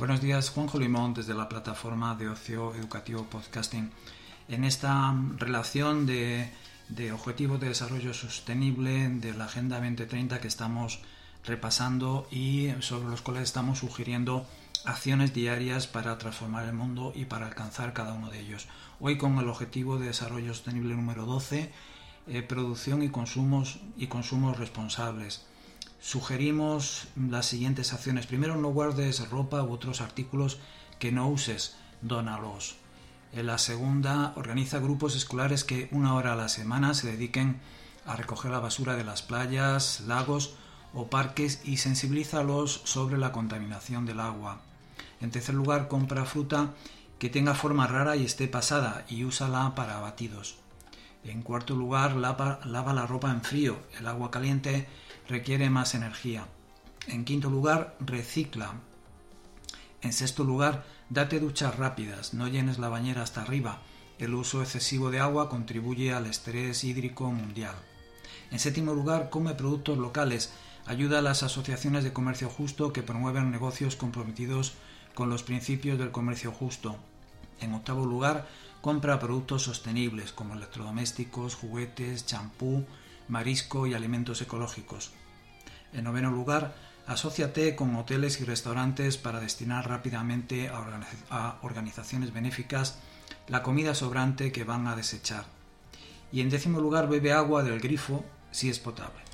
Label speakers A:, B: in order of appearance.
A: Buenos días, Juanjo Limón desde la plataforma de ocio educativo podcasting. En esta relación de, objetivos de desarrollo sostenible de la Agenda 2030 que estamos repasando y sobre los cuales estamos sugiriendo acciones diarias para transformar el mundo y para alcanzar cada uno de ellos. Hoy con el objetivo de desarrollo sostenible número 12, eh, producción y consumos y consumos responsables sugerimos las siguientes acciones. Primero, no guardes ropa u otros artículos que no uses, dónalos. En la segunda, organiza grupos escolares que una hora a la semana se dediquen a recoger la basura de las playas, lagos o parques y sensibilízalos sobre la contaminación del agua. En tercer lugar, compra fruta que tenga forma rara y esté pasada y úsala para batidos. En cuarto lugar, lava, lava la ropa en frío. El agua caliente requiere más energía. En quinto lugar, recicla. En sexto lugar, date duchas rápidas, no llenes la bañera hasta arriba. El uso excesivo de agua contribuye al estrés hídrico mundial. En séptimo lugar, come productos locales. Ayuda a las asociaciones de comercio justo que promueven negocios comprometidos con los principios del comercio justo. En octavo lugar, compra productos sostenibles como electrodomésticos, juguetes, champú, marisco y alimentos ecológicos. En noveno lugar, asóciate con hoteles y restaurantes para destinar rápidamente a organizaciones benéficas la comida sobrante que van a desechar. Y en décimo lugar, bebe agua del grifo si es potable.